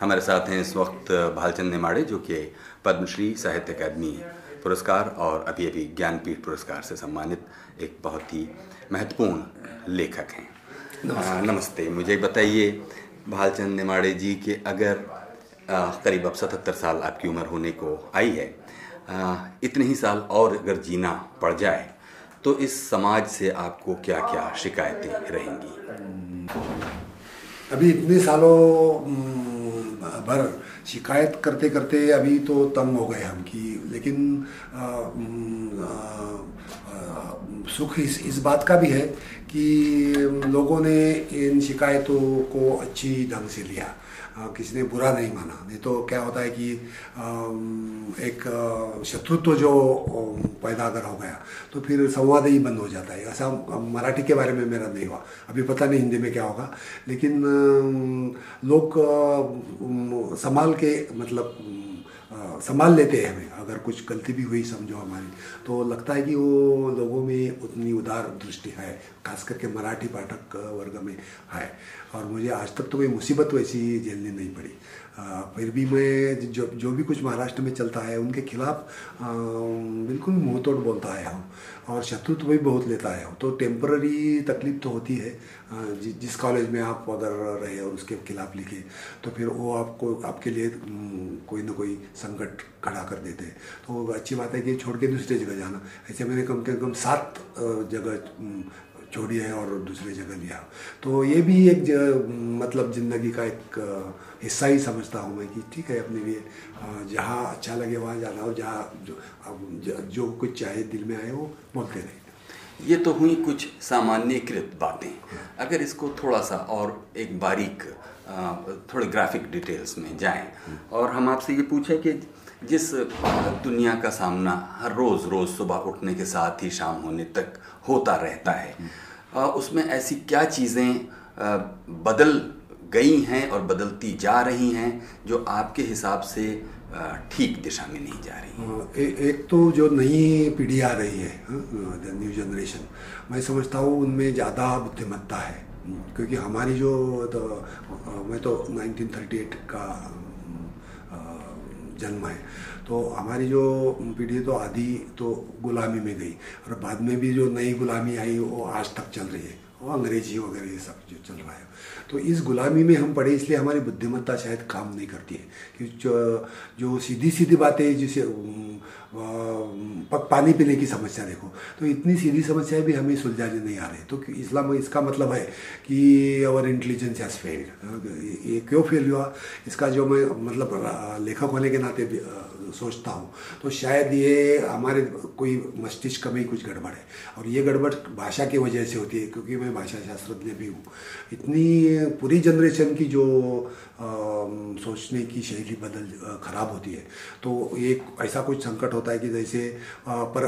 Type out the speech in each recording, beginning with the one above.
हमारे साथ हैं इस वक्त भालचंद नेमाड़े जो कि पद्मश्री साहित्य अकादमी पुरस्कार और अभी अभी ज्ञानपीठ पुरस्कार से सम्मानित एक बहुत ही महत्वपूर्ण लेखक हैं। नमस्ते, नमस्ते। मुझे बताइए भालचंद नेमाड़े जी के अगर करीब अब सतहत्तर साल आपकी उम्र होने को आई है आ, इतने ही साल और अगर जीना पड़ जाए तो इस समाज से आपको क्या क्या शिकायतें रहेंगी? अभी इतने सालों भर शिकायत करते करते अभी तो तंग हो गए हम कि, लेकिन सुख इस इस बात का भी है कि लोगों ने इन शिकायतों को अच्छी ढंग से लिया। किसी ने बुरा नहीं माना। नहीं तो क्या होता है कि एक शत्रुत्व जो पैदा अगर हो गया तो फिर संवाद ही बंद हो जाता है। ऐसा मराठी के बारे में मेरा नहीं हुआ। अभी पता नहीं हिंदी में क्या होगा। लेकिन लोग संभाल के मतलब संभाल लेते हैं हमें। अगर कुछ गलती भी हुई समझो हमारी तो लगता है कि वो लोगों में उतनी उदार दृष्टि है, खास करके मराठी पाठक वर्ग में है। और मुझे आज तक तो कोई मुसीबत वैसी झेलनी नहीं पड़ी। आ, फिर भी मैं जो जो भी कुछ महाराष्ट्र में चलता है उनके खिलाफ बिल्कुल मुँह तोड़ बोलता आया हूँ और शत्रुत्व भी बहुत लेता है तो टेम्पररी तकलीफ़ तो होती है जिस कॉलेज में आप अगर रहे और उसके खिलाफ लिखे तो फिर वो आपको आपके लिए कोई ना कोई संकट खड़ा कर देते हैं। तो अच्छी बात है कि छोड़ के दूसरी जगह जाना। ऐसे मैंने कम से कम सात जगह छोड़ी है और दूसरी जगह लिया। तो ये भी एक मतलब ज़िंदगी का एक हिस्सा ही समझता हूँ मैं कि ठीक है, अपने लिए जहाँ अच्छा लगे वहाँ जाना हो, जहाँ जो जो कुछ चाहे दिल में आए वो बोलते रहे। ये तो हुई कुछ सामान्यकृत बातें। अगर इसको थोड़ा सा और एक बारीक थोड़े ग्राफिक डिटेल्स में जाएँ। और हम आपसे ये पूछें कि जिस दुनिया का सामना हर रोज़ रोज़ सुबह उठने के साथ ही शाम होने तक होता रहता है उसमें ऐसी क्या चीज़ें बदल गई हैं और बदलती जा रही हैं जो आपके हिसाब से ठीक दिशा में नहीं जा रही ए, एक तो जो नई पीढ़ी आ रही है न्यू जनरेशन मैं समझता हूँ उनमें ज़्यादा बुद्धिमत्ता है। क्योंकि हमारी जो तो, मैं तो 1938 का जन्म है तो हमारी जो पीढ़ी तो आधी तो गुलामी में गई और बाद में भी जो नई गुलामी आई वो आज तक चल रही है। वो अंग्रेज़ी वगैरह ये सब जो चल रहा है। तो इस गुलामी में हम पढ़े इसलिए हमारी बुद्धिमत्ता शायद काम नहीं करती है। कि जो जो सीधी सीधी बातें जिसे पानी पीने की समस्या देखो तो इतनी सीधी समस्याएँ भी हमें सुलझाने नहीं आ रही। तो इस्लाम, इसका मतलब है कि अवर इंटेलिजेंस हैज़ फेल्ड ये क्यों फेल हुआ? इसका जो मैं मतलब लेखक होने के नाते सोचता हूँ। तो शायद ये हमारे कोई मस्तिष्क में ही कुछ गड़बड़ है। और ये गड़बड़ भाषा की वजह से होती है, क्योंकि मैं भाषा शास्त्रज्ञ भी हूँ। इतनी पूरी जनरेशन की जो सोचने की शैली बदल खराब होती है। तो एक ऐसा कुछ संकट होता है कि जैसे पर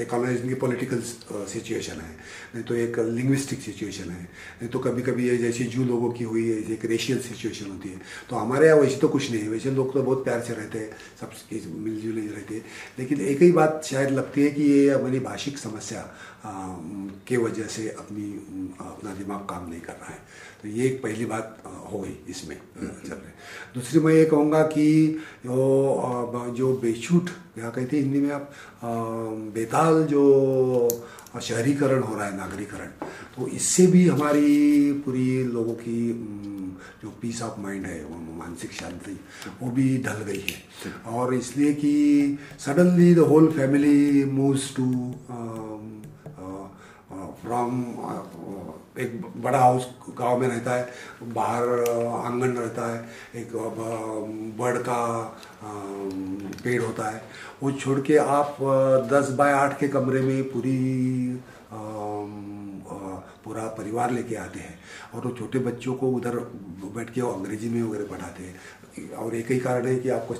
इकोनॉमिक की पॉलिटिकल सिचुएशन है। नहीं तो एक लिंग्विस्टिक सिचुएशन है। नहीं तो कभी कभी ये जैसे जू लोगों की हुई है एक रेशियल सिचुएशन होती है। तो हमारे यहाँ वैसे तो कुछ नहीं है। वैसे लोग तो बहुत प्यार से रहते हैं, सब मिलजुल रहते हैं। लेकिन एक ही बात शायद लगती है कि ये हमारी भाषिक समस्या के वजह से अपनी अपना दिमाग काम नहीं कर रहा है। तो ये एक पहली बात हो गई इसमें चल रहे दूसरी मैं ये कहूँगा कि वो जो बेछूट क्या कहते हैं हिंदी में आप बेताल जो शहरीकरण हो रहा है, नागरीकरण तो इससे भी हमारी पूरी लोगों की जो पीस ऑफ़ माइंड है, वो मानसिक शांति, वो भी ढल गई है। और इसलिए कि suddenly the whole family moves to from एक बड़ा हाउस गाँव में रहता है, बाहर आँगन रहता है, एक बर्ड का पेड़ होता है, वो छोड़ के आप दस बाय आठ के कमरे में पूरी पूरा परिवार लेके आते हैं और वो छोटे बच्चों को उधर बैठ के अंग्रेज़ी में वगैरह पढ़ाते हैं। और एक ही कारण है कि आपको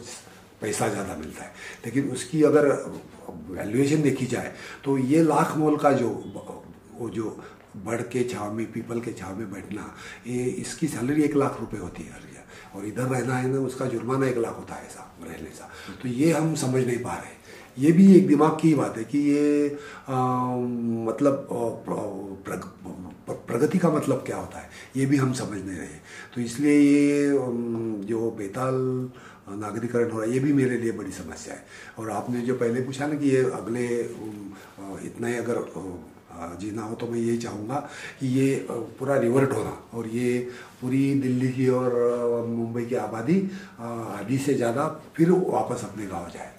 पैसा ज़्यादा मिलता है। लेकिन उसकी अगर वैल्यूएशन देखी जाए तो ये लाख मोल का जो, वो जो बड़ के छाव में पीपल के छाव में बैठना ये इसकी सैलरी एक लाख रुपए होती है और इधर रहना है ना उसका जुर्माना एक लाख होता है ऐसा रहने सा। तो ये हम समझ नहीं पा रहे ये भी एक दिमाग की बात है कि ये आ, मतलब प्रग, प्रगति का मतलब क्या होता है ये भी हम समझ नहीं रहे तो इसलिए ये जो बेताल नागरिकरण हो रहा है ये भी मेरे लिए बड़ी समस्या है। और आपने जो पहले पूछा ना कि ये अगले इतना ही अगर जीना हो तो मैं यही चाहूँगा कि ये पूरा रिवर्ट होना और ये पूरी दिल्ली की और मुंबई की आबादी आधी से ज़्यादा फिर वापस अपने गाँव जाए।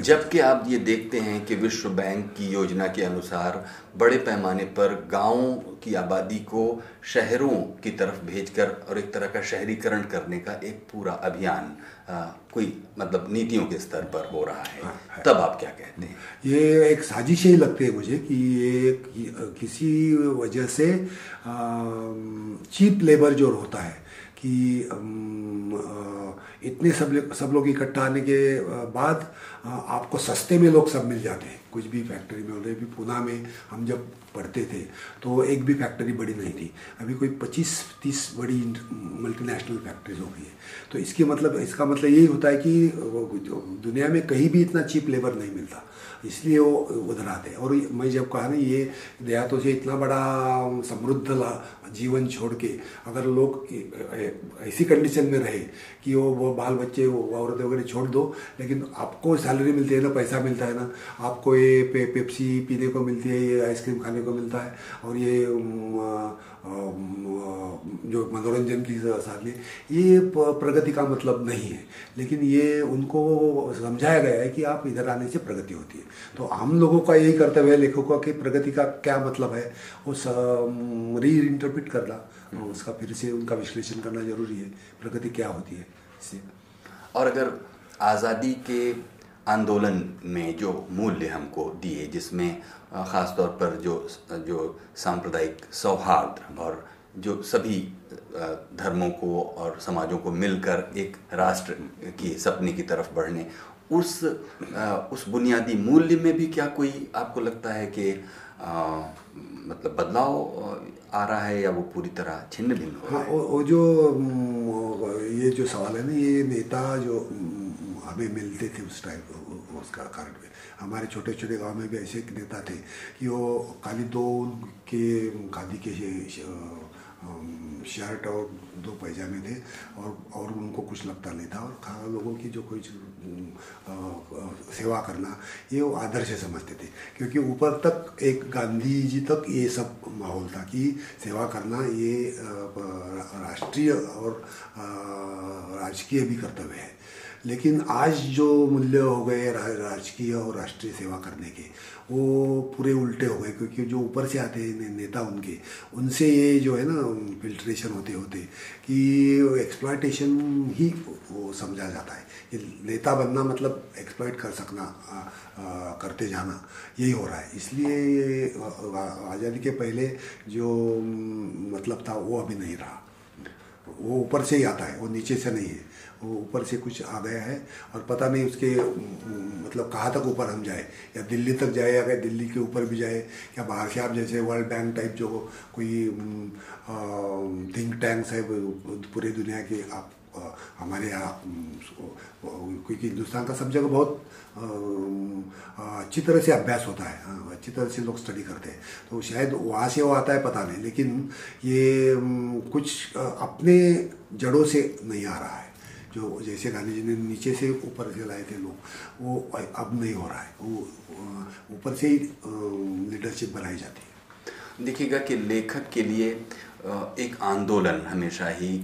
जबकि आप ये देखते हैं कि विश्व बैंक की योजना के अनुसार बड़े पैमाने पर गाँवों की आबादी को शहरों की तरफ़ भेजकर और एक तरह का शहरीकरण करने का एक पूरा अभियान आ, कोई मतलब नीतियों के स्तर पर हो रहा है, हाँ, है। तब आप क्या कहते हैं? ये एक साजिश ही लगती है मुझे कि ये किसी वजह से चीप लेबर जो होता है कि इतने सब सब लोग इकट्ठा आने के बाद आपको सस्ते में लोग सब मिल जाते हैं। कुछ भी फैक्ट्री में भी पूना में हम जब पढ़ते थे तो एक भी फैक्ट्री बड़ी नहीं थी। अभी कोई 25-30 बड़ी मल्टीनेशनल फैक्ट्रीज हो गई है। तो इसके मतलब इसका मतलब यही होता है कि दुनिया में कहीं भी इतना चीप लेबर नहीं मिलता। इसलिए वो उधर आते हैं। और मैं जब कहा ना ये देहातों से इतना बड़ा समृद्ध जीवन छोड़ के अगर लोग ऐसी कंडीशन में रहे कि वो वो बाल बच्चे वो औरत वगैरह छोड़ दो लेकिन आपको सैलरी मिलती है ना पैसा मिलता है ना आपको ये पे, पेप्सी पीने को मिलती है ये आइसक्रीम खाने को मिलता है और ये जो मनोरंजन की में ये प्रगति का मतलब नहीं है। लेकिन ये उनको समझाया गया है कि आप इधर आने से प्रगति होती है। तो हम लोगों का यही कर्तव्य है लेखकों का कि प्रगति का क्या मतलब है, उस री इंटरप्रिट करना उसका फिर से उनका विश्लेषण करना ज़रूरी है, प्रगति क्या होती है, इससे। और अगर आज़ादी के आंदोलन में जो मूल्य हमको दिए जिसमें ख़ास तौर पर जो जो सांप्रदायिक सौहार्द और जो सभी धर्मों को और समाजों को मिलकर एक राष्ट्र की सपने की तरफ़ बढ़ने उस उस बुनियादी मूल्य में भी क्या कोई आपको लगता है कि मतलब बदलाव आ रहा है या वो पूरी तरह छिन्न भिन्न हो रहा है? हाँ वो जो ये जो सवाल है ना ये नेता जो हमें मिलते थे उस टाइम उसका कारण में। हमारे छोटे छोटे गाँव में भी ऐसे एक नेता थे कि वो खाली दो के खादी के शर्ट और दो पैजामे थे और और उनको कुछ लगता नहीं था। और खाना लोगों की जो कोई सेवा करना, ये वो आदर्श समझते थे। क्योंकि ऊपर तक एक गांधी जी तक ये सब माहौल था कि सेवा करना ये राष्ट्रीय और राजकीय भी कर्तव्य है। लेकिन आज जो मूल्य हो गए राजकीय और राष्ट्रीय सेवा करने के वो पूरे उल्टे हो गए क्योंकि जो ऊपर से आते हैं नेता उनके उनसे ये जो है ना फिल्ट्रेशन होते होते कि एक्सप्लाइटेशन ही वो समझा जाता है। कि नेता बनना मतलब एक्सप्लाइट कर सकना आ, आ, करते जाना यही हो रहा है। इसलिए आज़ादी के पहले जो मतलब था वो अभी नहीं रहा। वो ऊपर से ही आता है वो नीचे से नहीं है। ऊपर से कुछ आ गया है और पता नहीं उसके मतलब कहाँ तक ऊपर हम जाए? या दिल्ली तक जाए या दिल्ली के ऊपर भी जाए? या बाहर से आप जैसे वर्ल्ड बैंक टाइप जो कोई थिंक टैंक्स है पूरे दुनिया के आप हमारे यहाँ क्योंकि हिंदुस्तान का सब जगह बहुत अच्छी तरह से अभ्यास होता है। हाँ, अच्छी तरह से लोग स्टडी करते हैं। तो शायद वहाँ से वो आता है पता नहीं। लेकिन ये कुछ अपने जड़ों से नहीं आ रहा है। जो जैसे गांधी जी ने नीचे से ऊपर से लाए थे लोग, वो अब नहीं हो रहा है। वो ऊपर से ही लीडरशिप बनाई जाती है। देखिएगा कि लेखक के लिए एक आंदोलन हमेशा ही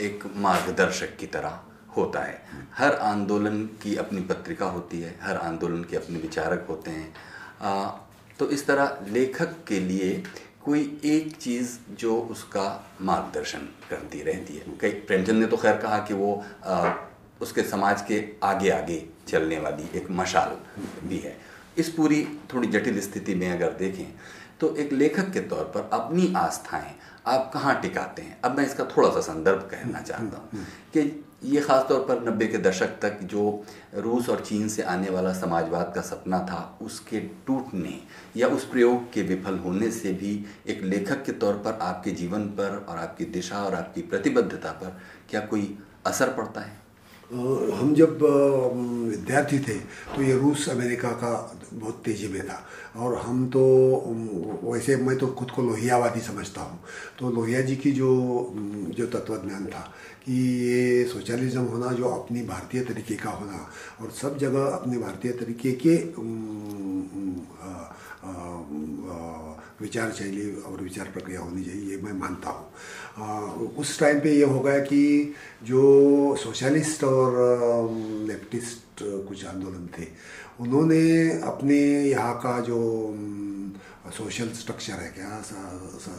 एक मार्गदर्शक की तरह होता है। हर आंदोलन की अपनी पत्रिका होती है, हर आंदोलन के अपने विचारक होते हैं। तो इस तरह लेखक के लिए कोई एक चीज़ जो उसका मार्गदर्शन करती रहती है। कई प्रेमचंद ने तो खैर कहा कि वो आ, उसके समाज के आगे आगे चलने वाली एक मशाल भी है। इस पूरी थोड़ी जटिल स्थिति में अगर देखें तो एक लेखक के तौर पर अपनी आस्थाएँ आप कहाँ टिकाते हैं? अब मैं इसका थोड़ा सा संदर्भ कहना चाहता हूँ कि ये ख़ास तौर पर नब्बे के दशक तक जो रूस और चीन से आने वाला समाजवाद का सपना था, उसके टूटने या उस प्रयोग के विफल होने से भी एक लेखक के तौर पर आपके जीवन पर और आपकी दिशा और आपकी प्रतिबद्धता पर क्या कोई असर पड़ता है? हम जब विद्यार्थी थे तो ये रूस अमेरिका का बहुत तेज़ी में था। और हम तो वैसे मैं तो खुद को लोहियावादी समझता हूँ। तो लोहिया जी की जो जो तत्वज्ञान था कि ये सोशलिज्म होना, जो अपनी भारतीय तरीके का होना, और सब जगह अपने भारतीय तरीके के विचार शैली और विचार प्रक्रिया होनी चाहिए ये मैं मानता हूँ। उस टाइम पे ये हो गया कि जो सोशलिस्ट और लेफ्टिस्ट कुछ आंदोलन थे उन्होंने अपने यहाँ का जो सोशल स्ट्रक्चर है क्या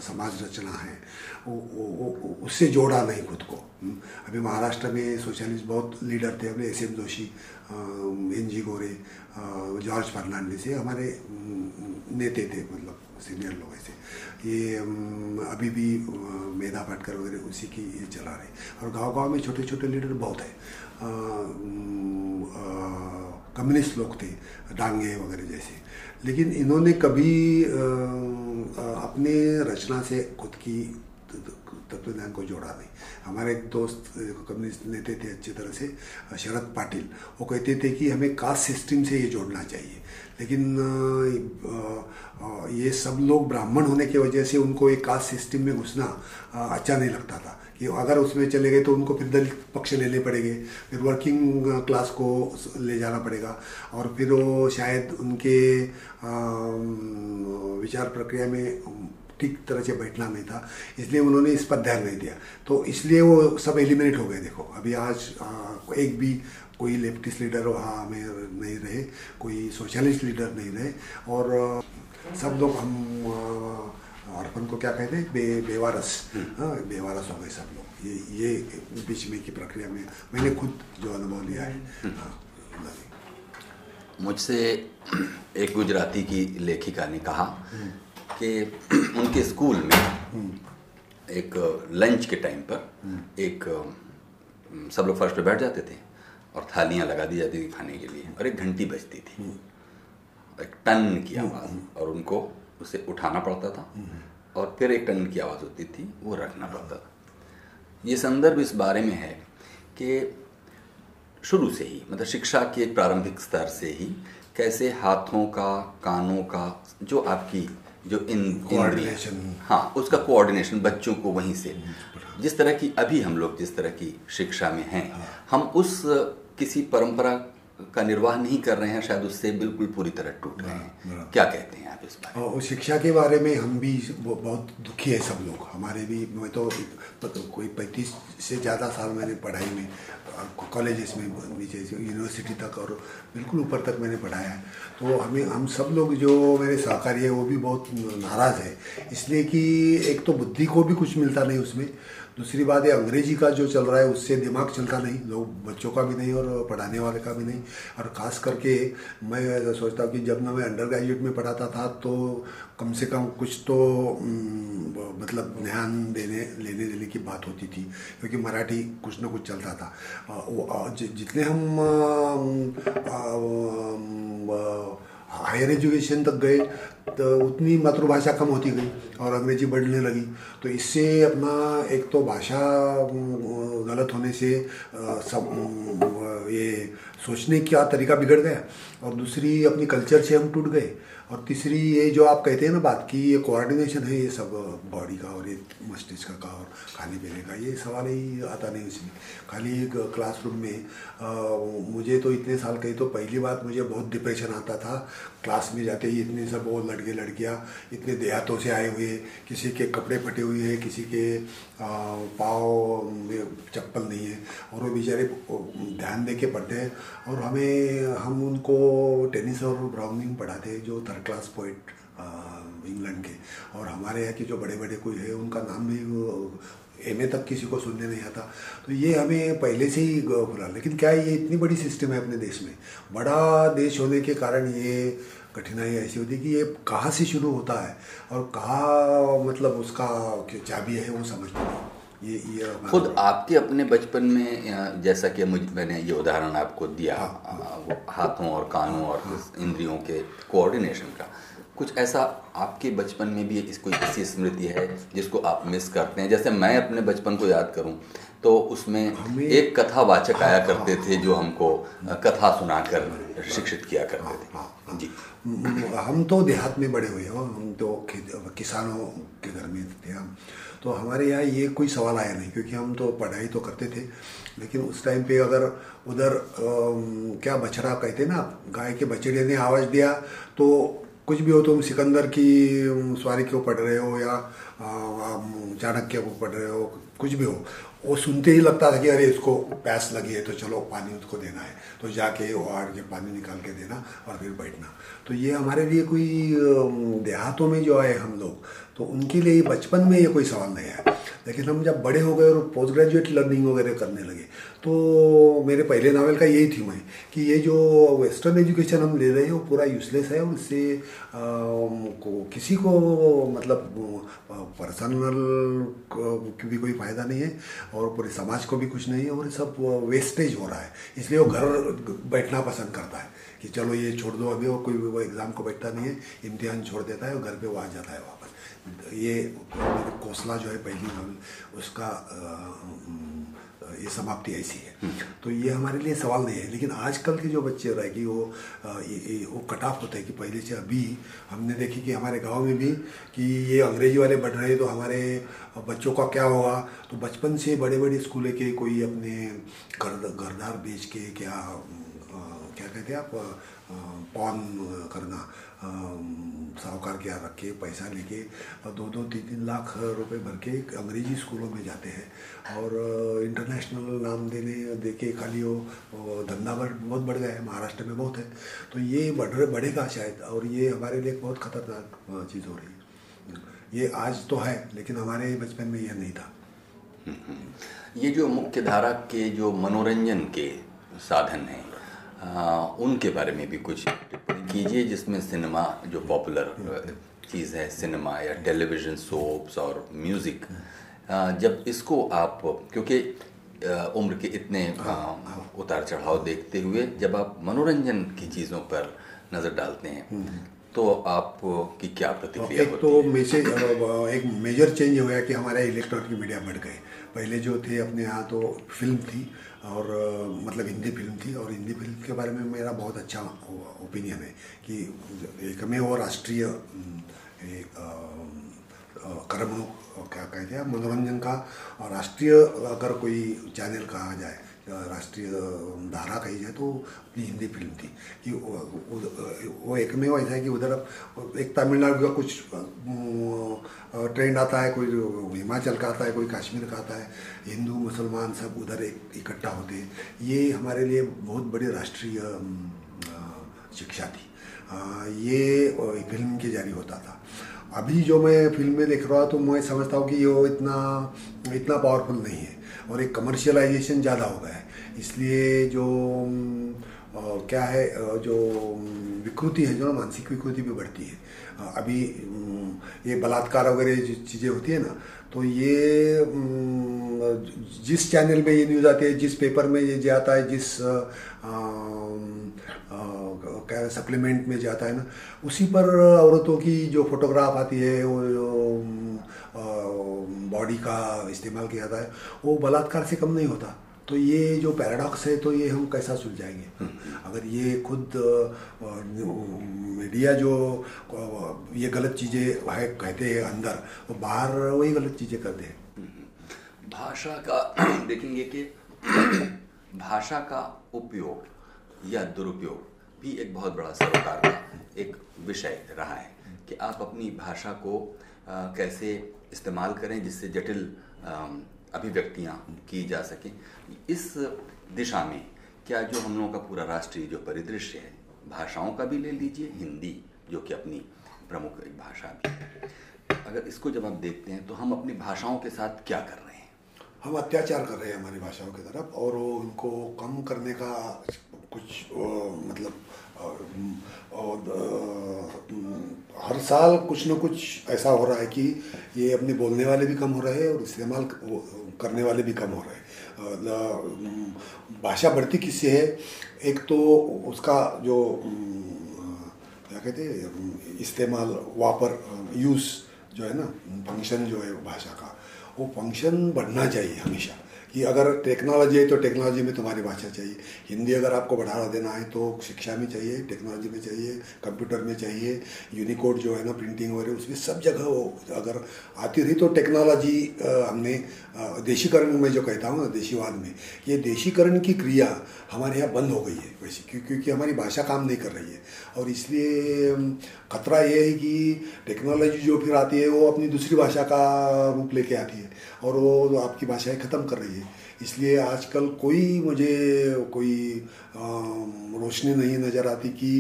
समाज रचना है वो, वो, उससे जोड़ा नहीं खुद को। अभी महाराष्ट्र में सोशलिस्ट बहुत लीडर थे अपने S M Joshi N G Gore George Fernandes ये हमारे नेते थे मतलब। सीनियर लोग ऐसे। ये अभी भी मेधा भटकर वगैरह उसी की ये चला रहे और गाँव गाँव में छोटे छोटे लीडर बहुत है। कम्युनिस्ट लोग थे डांगे वगैरह जैसे। लेकिन इन्होंने कभी आ, अपने रचना से खुद की तत्वज्ञान को जोड़ा नहीं। हमारे एक दोस्त कम्युनिस्ट नेता थे अच्छी तरह से, शरद पाटिल। वो कहते थे कि हमें कास्ट सिस्टम से ये जोड़ना चाहिए। लेकिन ये सब लोग ब्राह्मण होने की वजह से उनको एक कास्ट सिस्टम में घुसना अच्छा नहीं लगता था। कि अगर उसमें चले गए तो उनको फिर दलित पक्ष लेने पड़ेंगे। फिर वर्किंग क्लास को ले जाना पड़ेगा। और फिर वो शायद उनके विचार प्रक्रिया में ठीक तरह से बैठना नहीं था इसलिए उन्होंने इस पर ध्यान नहीं दिया। तो इसलिए वो सब एलिमिनेट हो गए देखो। अभी आज आ, एक भी कोई लेफ्टिस्ट लीडर वहाँ में नहीं रहे कोई सोशलिस्ट लीडर नहीं रहे और आ, सब लोग हम अर्पण को क्या कहते हैं? बे बेवारस। हाँ बेवारस हो गए सब लोग। ये ये बीच में की प्रक्रिया में मैंने खुद जो अनुभव लिया है। हाँ मुझसे एक गुजराती की लेखिका ने कहा कि उनके स्कूल में एक लंच के टाइम पर एक सब लोग फ़र्स्ट पे बैठ जाते थे और थालियाँ लगा दी जाती थी खाने के लिए और एक घंटी बजती थी। एक टन की आवाज़ और उनको उसे उठाना पड़ता था और फिर एक टन की आवाज़ होती थी वो रखना पड़ता था। ये संदर्भ इस बारे में है कि शुरू से ही मतलब शिक्षा के प्रारंभिक स्तर से ही कैसे हाथों का कानों का जो आपकी जो इन कोऑर्डिनेशन हाँ उसका कोऑर्डिनेशन बच्चों को वहीं से जिस तरह की अभी हम लोग जिस तरह की शिक्षा में हैं हाँ। हम उस किसी परंपरा का निर्वाह नहीं कर रहे हैं शायद उससे बिल्कुल पूरी तरह टूट रहे हैं हाँ, क्या कहते हैं आप इस बारे में? शिक्षा के बारे में हम भी बहुत दुखी है सब लोग। हमारे भी मैं तो कोई पैंतीस से ज़्यादा साल मैंने पढ़ाई में कॉलेजेस में नीचे यूनिवर्सिटी तक और बिल्कुल ऊपर तक मैंने पढ़ाया। है तो हमें हम सब लोग जो मेरे सहकारी है वो भी बहुत नाराज़ है। इसलिए कि एक तो बुद्धि को भी कुछ मिलता नहीं उसमें दूसरी बात है, अंग्रेज़ी का जो चल रहा है, उससे दिमाग चलता नहीं, लोग बच्चों का भी नहीं और पढ़ाने वाले का भी नहीं। और ख़ास करके मैं सोचता हूँ कि जब मैं अंडर ग्रेजुएट में पढ़ाता था तो कम से कम कुछ तो मतलब ध्यान देने, लेने देने की बात होती थी, क्योंकि मराठी कुछ ना कुछ चलता था। जितने हम हायर एजुकेशन तक गए तो उतनी मातृभाषा कम होती गई और अंग्रेज़ी बढ़ने लगी। तो इससे अपना एक तो भाषा गलत होने से सब ये सोचने का तरीका बिगड़ गया और दूसरी अपनी कल्चर से हम टूट गए। और तीसरी ये जो आप कहते हैं ना बात की ये कोऑर्डिनेशन है ये सब बॉडी का और ये मस्तिष्क का और खाने पीने का ये सवाल ही आता नहीं उसमें खाली एक क्लासरूम में आ, मुझे तो इतने साल कही तो पहली बात मुझे बहुत डिप्रेशन आता था क्लास में जाते ही इतने सब वो लड़के लड़कियाँ इतने देहातों से आए हुए, किसी के कपड़े फटे हुए हैं, किसी के पाँव चप्पल नहीं है। और वो बेचारे ध्यान दे के पढ़ते हैं। और हमें, हम उनको टेनिस और ब्राउनिंग पढ़ाते हैं, जो थर्ड क्लास पोइट इंग्लैंड के। और हमारे यहाँ के जो बड़े बड़े कोई है, उनका नाम भी एम तक किसी को सुनने नहीं आता। तो ये हमें पहले से ही खुला। लेकिन क्या ये इतनी बड़ी सिस्टम है अपने देश में? बड़ा देश होने के कारण ये कठिनाई ऐसी होती है कि ये कहाँ से शुरू होता है और कहाँ मतलब उसका चाबी है वो समझते नहीं ये ये खुद आपके अपने बचपन में जैसा कि मुझ मैंने ये उदाहरण आपको दिया हाँ, हाथों और कानों और हाँ, इंद्रियों के कोऑर्डिनेशन का। कुछ ऐसा आपके बचपन में भी इस कोई ऐसी स्मृति है जिसको आप मिस करते हैं? जैसे मैं अपने बचपन को याद करूँ तो उसमें एक कथावाचक आया करते थे जो हमको कथा सुनाकर शिक्षित किया करते थे। हाँ, हाँ, जी। हम तो देहात में बड़े हुए हो हम तो किसानों के घर में थे हम। तो हमारे यहाँ ये कोई सवाल आया नहीं क्योंकि हम तो पढ़ाई तो करते थे लेकिन उस टाइम पे अगर उधर क्या बछड़ा कहते ना गाय के बछड़े ने आवाज़ दिया तो कुछ भी हो तुम सिकंदर की सवारी क्यों पढ़ रहे हो या चाणक्य को पढ़ रहे हो, कुछ भी हो, वो सुनते ही लगता था कि अरे इसको प्यास लगी है तो चलो पानी उसको देना है। तो जाके वो आड़ के पानी निकाल के देना और फिर बैठना। तो ये हमारे लिए कोई देहातों में जो आए हम लोग तो उनके लिए बचपन में ये कोई सवाल नहीं है लेकिन हम जब बड़े हो गए और पोस्ट ग्रेजुएट लर्निंग वगैरह करने लगे तो मेरे पहले नावल का यही थी मैं कि ये जो वेस्टर्न एजुकेशन हम ले रहे हैं, वो पूरा यूजलेस है और इससे किसी को मतलब पर्सनल भी कोई फ़ायदा नहीं है और पूरे समाज को भी कुछ नहीं है और सब वेस्टेज हो रहा है। इसलिए वो घर बैठना पसंद करता है कि चलो ये छोड़ दो अभी वो कोई वो एग्ज़ाम को बैठता नहीं है, इम्तिहान छोड़ देता है और घर पे वो आ जाता है वापस। ये कौसला जो है पहली नावल, उसका ये समाप्ति ऐसी है। तो ये हमारे लिए सवाल नहीं है लेकिन आजकल के जो बच्चे रहे कि वो ये, वो कट ऑफ़ होता है कि पहले से अभी हमने देखी कि हमारे गाँव में भी कि ये अंग्रेज़ी वाले बढ़ रहे तो हमारे बच्चों का क्या होगा? तो बचपन से बड़े बड़े स्कूल के कोई अपने घर घरदार बेच के क्या क्या कहते हैं आप पॉन करना साहूकार के यहाँ रख के पैसा लेके दो दो, तीन तीन लाख रुपए भर के अंग्रेज़ी स्कूलों में जाते हैं। और इंटरनेशनल नाम देने दे के खाली वो धंधा बहुत बढ़ गया है, महाराष्ट्र में बहुत है। तो ये बढ़ रहे बढ़ेगा शायद, और ये हमारे लिए बहुत खतरनाक चीज़ हो रही है। ये आज तो है, लेकिन हमारे बचपन में यह नहीं था। ये जो मुख्य धारा के जो मनोरंजन के साधन हैं उनके बारे में भी कुछ टिप्पणी कीजिए जिसमें सिनेमा जो पॉपुलर चीज़ है सिनेमा या टेलीविज़न सोप्स और म्यूज़िक जब इसको आप क्योंकि उम्र के इतने उतार चढ़ाव देखते हुए जब आप मनोरंजन की चीज़ों पर नज़र डालते हैं हम्म। तो आप की क्या प्रतिक्रिया एक तो मैसेज एक मेजर चेंज हुआ कि हमारे इलेक्ट्रॉनिक मीडिया बढ़ गए। पहले जो थे अपने यहाँ तो फ़िल्म थी और मतलब हिंदी फ़िल्म थी और हिंदी फ़िल्म के बारे में मेरा बहुत अच्छा ओपिनियन है कि एक में वो राष्ट्रीय कर्म क्या कहते हैं, मनोरंजन का और राष्ट्रीय अगर कोई चैनल कहा जाए राष्ट्रीय धारा कही जाए तो अपनी हिंदी फ़िल्म थी। कि वो एक में ऐसा है कि उधर एक तमिलनाडु का कुछ ट्रेंड आता है, कोई हिमाचल का आता है, कोई कश्मीर का आता है, हिंदू, मुसलमान सब उधर एक, इकट्ठा होते हैं। ये हमारे लिए बहुत बड़ी राष्ट्रीय शिक्षा थी। ये फ़िल्म के जारी होता था। अभी जो मैं फ़िल्म में देख रहा हूँ तो मैं समझता हूँ कि वो इतना इतना पावरफुल नहीं है। और एक कमर्शियलाइजेशन ज़्यादा हो गया है। इसलिए जो क्या है जो विकृति है, जो ना मानसिक विकृति भी बढ़ती है। अभी ये बलात्कार वगैरह जो चीज़ें होती है ना तो ये जिस चैनल में ये न्यूज़ आती है, जिस पेपर में ये जाता है, जिस क्या सप्लीमेंट में जाता है ना, उसी पर औरतों की जो फोटोग्राफ आती है, वो बॉडी का इस्तेमाल किया जाता है वो बलात्कार से कम नहीं होता तो ये जो पैराडॉक्स है तो ये हम कैसा सुलझाएँगे हम्म। अगर ये खुद मीडिया जो ये गलत चीज़ें है कहते हैं अंदर वो बाहर वही गलत चीज़ें करते हैं हम्म। भाषा का देखेंगे कि भाषा का उपयोग या दुरुपयोग भी एक बहुत बड़ा सरकार का एक विषय रहा है कि आप अपनी भाषा को कैसे इस्तेमाल करें जिससे जटिल अभिव्यक्तियाँ की जा सकें। इस दिशा में क्या जो हम लोगों का पूरा राष्ट्रीय जो परिदृश्य है, भाषाओं का भी ले लीजिए, हिंदी जो कि अपनी प्रमुख भाषा भी है। अगर इसको जब आप देखते हैं तो हम अपनी भाषाओं के साथ क्या कर रहे हैं? हम अत्याचार कर रहे हैं हमारी भाषाओं की तरफ़ और वो उनको कम करने का कुछ मतलब हर साल कुछ न कुछ ऐसा हो रहा है कि ये अपने बोलने वाले भी कम हो रहे हैं और इस्तेमाल करने वाले भी कम हो रहे हैं। भाषा बढ़ती किससे है? एक तो उसका जो क्या कहते हैं इस्तेमाल वापर यूज़ जो है ना, फ़ंक्शन जो है भाषा का, वो फ़ंक्शन बढ़ना चाहिए हमेशा। कि अगर टेक्नोलॉजी है तो टेक्नोलॉजी में तुम्हारी भाषा चाहिए। हिंदी अगर आपको बढ़ावा देना है तो शिक्षा में चाहिए टेक्नोलॉजी में चाहिए कंप्यूटर में चाहिए यूनिकोड जो है ना प्रिंटिंग वगैरह, उसमें सब जगह वो अगर आती रही तो टेक्नोलॉजी हमने देशीकरण में जो कहता हूँ ना, देशीवाद में, ये देशीकरण की क्रिया हमारे यहाँ बंद हो गई है। वैसे क्यों क्योंकि हमारी भाषा काम नहीं कर रही है। और इसलिए खतरा ये है कि टेक्नोलॉजी जो फिर आती है वो अपनी दूसरी भाषा का रूप लेके आती है और वो तो आपकी भाषाएँ ख़त्म कर रही है। इसलिए आजकल कोई मुझे कोई रोशनी नहीं नज़र आती कि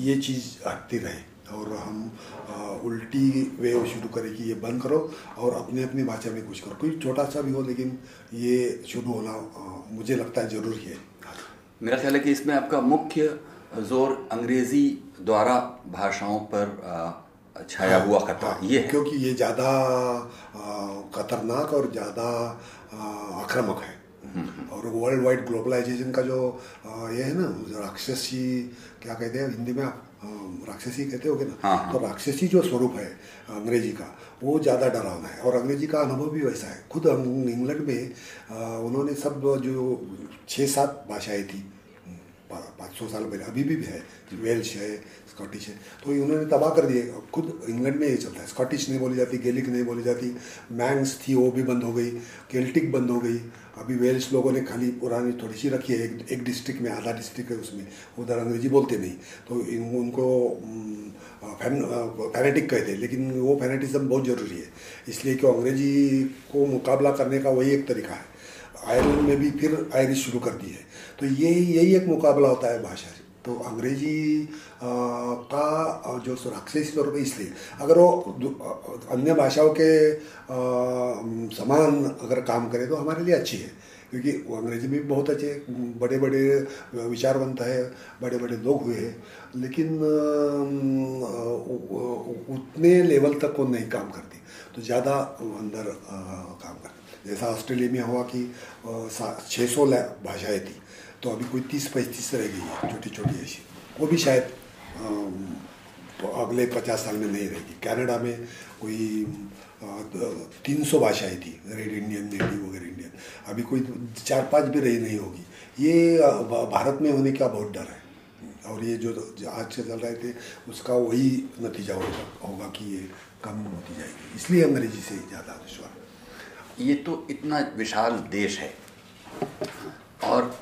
ये चीज़ हटती रहे। और हम आ, उल्टी वे शुरू करें कि ये बंद करो और अपने अपनी भाषा में कुछ करो। कोई छोटा सा भी हो लेकिन ये शुरू होना आ, मुझे लगता है ज़रूरी है। मेरा ख्याल है कि इसमें आपका मुख्य ज़ोर अंग्रेज़ी द्वारा भाषाओं पर छाया हाँ, हुआ खतरा हाँ, ये है। क्योंकि ये ज़्यादा खतरनाक और ज़्यादा आक्रामक है। और वर्ल्ड वाइड ग्लोबलाइजेशन का जो ये है ना जो राक्षसी क्या कहते हैं हिंदी में आप राक्षसी कहते हो ना हाँ, हाँ, तो राक्षसी जो स्वरूप है अंग्रेज़ी का वो ज़्यादा डरावना है। और अंग्रेज़ी का अनुभव भी वैसा है। खुद इंग्लैंड में उन्होंने सब जो छः सात भाषाएँ थी पाँच सौ साल पहले अभी भी, भी है वेल्श है स्कॉटिश है। तो उन्होंने तबाह कर दिए। खुद इंग्लैंड में ये चलता है। स्कॉटिश नहीं बोली जाती गेलिक नहीं बोली जाती। मैंग्स थी वो भी बंद हो गई। केल्टिक बंद हो गई। अभी वेल्स लोगों ने खाली पुरानी थोड़ी सी रखी है। एक एक डिस्ट्रिक्ट में आधा डिस्ट्रिक्ट है उसमें। उधर अंग्रेज़ी बोलते नहीं। तो इन, उनको फैनेटिक कहते लेकिन वो फैनेटिज्म बहुत ज़रूरी है। इसलिए कि अंग्रेज़ी को मुकाबला करने का वही एक तरीका है। आयरलैंड में भी फिर आयरिश शुरू कर दी है। तो यही यही एक मुकाबला होता है भाषा तो अंग्रेज़ी का जो राक्षसी स्वरूप है इसलिए, अगर वो अन्य भाषाओं के समान अगर काम करे तो हमारे लिए अच्छी है। क्योंकि वो अंग्रेज़ी में भी बहुत अच्छे बड़े बड़े विचारवंत है बड़े बड़े लोग हुए हैं। लेकिन उतने लेवल तक वो नहीं काम करती। तो ज़्यादा अंदर काम करती। जैसा ऑस्ट्रेलिया में हुआ कि छः सौ भाषाएँ थी। तो अभी कोई तीस पैंतीस रह गई है छोटी छोटी ऐसी। वो भी शायद तो अगले पचास साल में नहीं रहेगी। कनाडा में कोई तीन सौ भाषाएँ थी, रेड इंडियन, नेटिव वगैरह इंडियन। अभी कोई चार पाँच भी रही नहीं होगी। ये भारत में होने का बहुत डर है। और ये जो आज से चल रहे थे, उसका वही नतीजा होगा होगा कि ये कम होती जाएगी। इसलिए अंग्रेज़ी से ज़्यादा दुश्वार ये तो इतना विशाल देश है और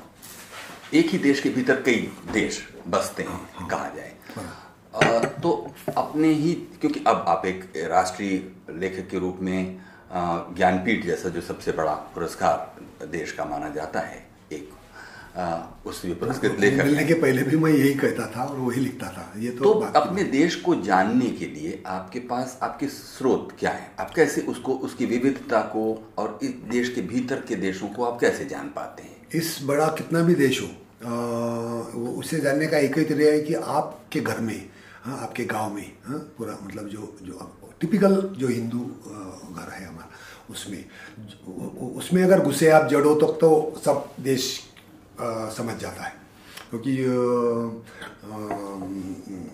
एक ही देश के भीतर कई देश बसते हैं हाँ, हाँ। कहा जाए तो अपने ही क्योंकि अब आप एक राष्ट्रीय लेखक के रूप में ज्ञानपीठ जैसा जो सबसे बड़ा पुरस्कार देश का माना जाता है उसमें पुरस्कृत लेखक मिलने के पहले भी मैं यही कहता था और वही लिखता था। ये तो, तो अपने देश को जानने के लिए आपके पास आपके स्रोत क्या है? आप कैसे उसको उसकी विविधता को और इस देश के भीतर के देशों को आप कैसे जान पाते हैं? इस बड़ा कितना भी देश हो उसे जानने का एक ही तरीका है कि आपके घर में हाँ आपके गाँव में हाँ पूरा मतलब जो जो टिपिकल जो हिंदू घर है हमारा उसमें उसमें अगर घुसे आप जड़ो तक तो, तो सब देश आ, समझ जाता है। क्योंकि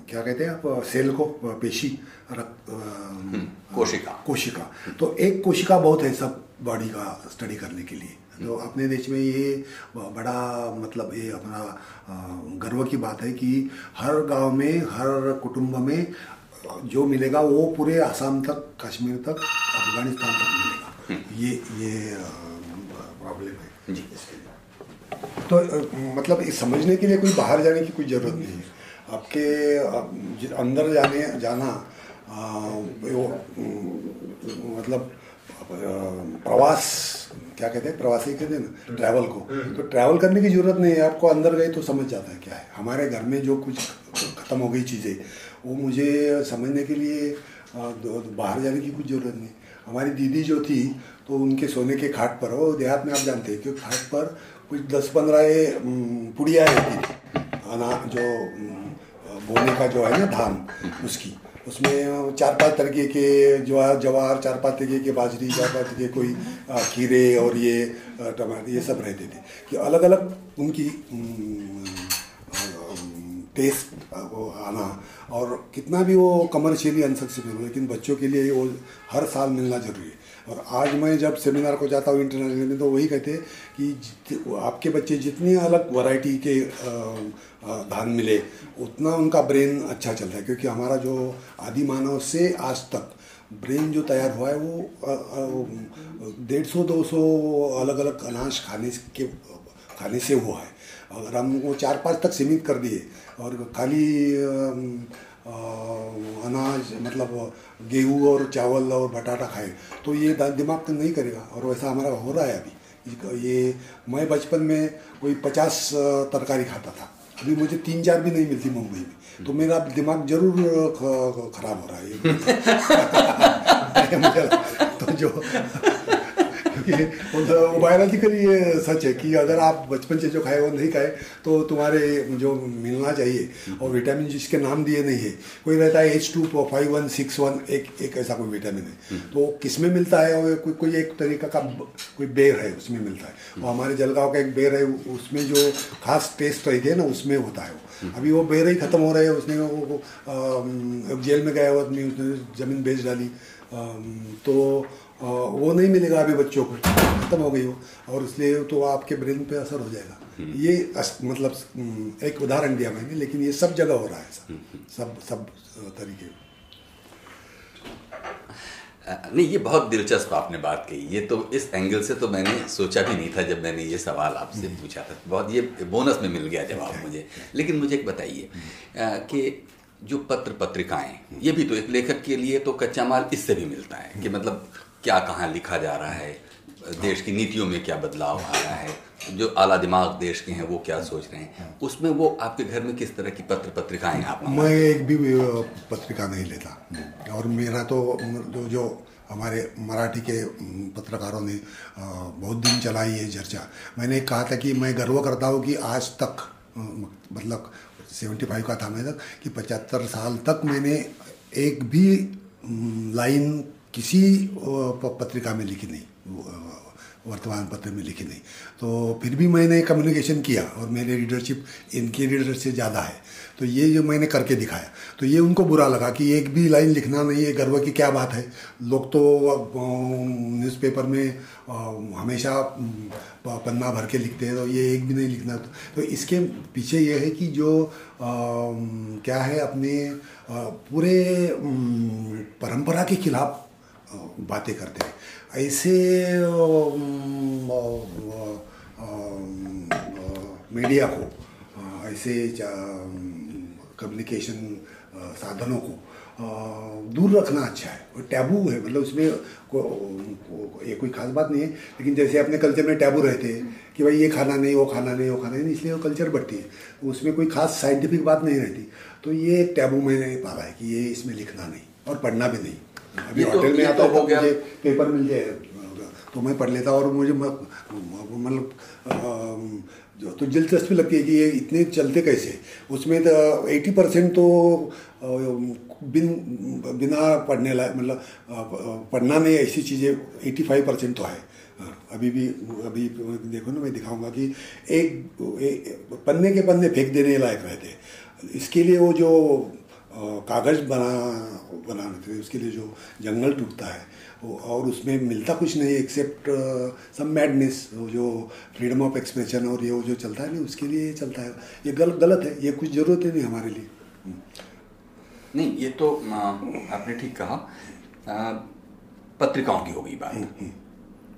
क्या कहते हैं आप सेल को पेशी रक्त हम्म, कोशिका। कोशिका। तो एक कोशिका बहुत है सब बॉडी का स्टडी करने के लिए। तो अपने देश में ये बड़ा मतलब ये अपना गर्व की बात है कि हर गाँव में हर कुटुंब में जो मिलेगा वो पूरे आसाम तक कश्मीर तक अफ़गानिस्तान तक मिलेगा। हम्म। ये ये प्रॉब्लम है। जी। तो मतलब इस समझने के लिए कोई बाहर जाने की कोई ज़रूरत नहीं। है आपके अंदर जाने जाना वो मतलब प्रवास क्या कहते हैं प्रवासी कहते हैं ना ट्रैवल को। तो ट्रैवल करने की ज़रूरत नहीं है आपको अंदर गए तो समझ जाता है क्या है। हमारे घर में जो कुछ ख़त्म हो गई चीज़ें वो मुझे समझने के लिए बाहर जाने की कुछ ज़रूरत नहीं। हमारी दीदी जो थी तो उनके सोने के खाट पर वो देहात में आप जानते हैं क्योंकि खाट पर कुछ दस पंद्रह ये पुड़िया रहती थी अना जो बोने का जो है ना धान, उसकी। उसमें चार पाँच तरीके के ज्वार जवार चार पाँच तरीके के बाजरी चार पाँच तरीके कोई खीरे और ये टमाटर, ये सब रहते थे। कि अलग अलग उनकी टेस्ट वो आना। और कितना भी वो कमर्शियली अनसक्सेसफुल हो लेकिन बच्चों के लिए वो हर साल मिलना ज़रूरी है। और आज मैं जब सेमिनार को जाता हूँ इंटरनेशनल में तो वही कहते हैं कि आपके बच्चे जितनी अलग वैरायटी के धान मिले, उतना उनका ब्रेन अच्छा चलता है। क्योंकि हमारा जो आदि मानव से आज तक ब्रेन जो तैयार हुआ है, वो डेढ़ सौ, दो सौ अलग अलग अनाज खाने के, खाने से हुआ है। अगर हम वो चार पाँच तक सीमित कर दिए और खाली अनाज मतलब गेहूँ और चावल और बटाटा खाए। तो ये दिमाग नहीं करेगा, और वैसा हमारा हो रहा है अभी। ये, मैं बचपन में कोई पचास तरकारी खाता था। अभी मुझे तीन चार भी नहीं मिलती मुंबई में। तो मेरा दिमाग ज़रूर खराब हो रहा है। तो जो बायोलॉजिकली ये सच है कि अगर आप बचपन से जो खाए वो नहीं खाए तो तुम्हारे जो मिलना चाहिए और विटामिन जिसके नाम दिए नहीं है कोई रहता है H two five one six one एक एक ऐसा कोई विटामिन है। तो किसमें मिलता है और कोई कोई एक तरीका का कोई बेर है उसमें मिलता है। और हमारे जलगांव का एक बेर है उसमें जो खास टेस्ट रहती है ना उसमें होता है वो। अभी वो बेर ही खत्म हो रहे हैं उसने वो जेल में गया हुआ आदमी उसने ज़मीन बेच डाली। तो वो नहीं मिलेगा अभी बच्चों को। खत्म हो गई हो और इसलिए तो आपके ब्रेन पे असर हो जाएगा। हम्म। ये मतलब एक उदाहरण दिया मैंने लेकिन ये सब जगह हो रहा है सब हम्म। सब सब तरीके। नहीं ये बहुत दिलचस्प आपने बात कही। ये तो इस एंगल से तो मैंने सोचा भी नहीं था जब मैंने ये सवाल आपसे हम्म। पूछा था। बहुत ये बोनस में मिल गया जवाब मुझे। लेकिन मुझे एक बताइए कि जो पत्र पत्रिकाएँ ये भी तो एक लेखक के लिए तो कच्चा माल इससे भी मिलता है कि मतलब क्या कहाँ लिखा जा रहा है देश की नीतियों में क्या बदलाव आ रहा है जो आला दिमाग देश के हैं वो क्या सोच रहे हैं उसमें वो आपके घर में किस तरह की पत्र पत्रिकाएँ आप मैं एक भी पत्रिका नहीं लेता। और मेरा तो जो हमारे मराठी के पत्रकारों ने बहुत दिन चलाई है चर्चा। मैंने कहा था कि मैं गर्व करता हूँ कि आज तक मतलब सेवेंटी फाइव का था मैं तक कि पचहत्तर साल तक मैंने एक भी लाइन किसी पत्रिका में लिखी नहीं वर्तमान पत्र में लिखी नहीं। तो फिर भी मैंने कम्युनिकेशन किया और मेरे रीडरशिप इनके रीडर से ज़्यादा है। तो ये जो मैंने करके दिखाया तो ये उनको बुरा लगा कि एक भी लाइन लिखना नहीं है गर्व की क्या बात है। लोग तो न्यूज़पेपर में हमेशा पन्ना भर के लिखते हैं तो ये एक भी नहीं लिखना। तो, इसके पीछे ये है कि जो आ, क्या है अपने पूरे परंपरा के खिलाफ बातें करते हैं। ऐसे मीडिया को ऐसे कम्युनिकेशन साधनों को दूर रखना अच्छा है। और टैबू है मतलब उसमें को, को, ये कोई खास बात नहीं है लेकिन जैसे अपने कल्चर में टैबू रहते हैं कि भाई ये खाना नहीं वो खाना नहीं वो खाना नहीं इसलिए वो कल्चर बढ़ती है। उसमें कोई खास साइंटिफिक बात नहीं रहती। तो ये टैबू मैंने पा रहा है कि ये इसमें लिखना नहीं और पढ़ना भी नहीं। अभी तो होटल में आता तो हो मुझे पेपर मिल जाए। तो मैं पढ़ लेता और मुझे मतलब जो तो दिलचस्पी लगती है कि ये इतने चलते कैसे? उसमें तो एटी परसेंट तो बिन बिना पढ़ने लायक मतलब पढ़ना नहीं ऐसी चीज़ें एटी फाइव परसेंट तो है। अभी भी अभी देखो ना मैं दिखाऊँगा कि एक, एक पन्ने के पन्ने फेंक देने लायक रहते। इसके लिए वो जो कागज़ बना बनाने थे उसके लिए जो जंगल टूटता है और उसमें मिलता कुछ नहीं एक्सेप्ट सम मैडनेस जो फ्रीडम ऑफ़ एक्सप्रेशन और ये वो जो चलता है ना उसके लिए चलता है। ये गल, गलत है ये कुछ ज़रूरत ही नहीं हमारे लिए। हम्म। नहीं ये तो आपने ठीक कहा। पत्रिकाओं की हो गई बात। हम्म, हम्म।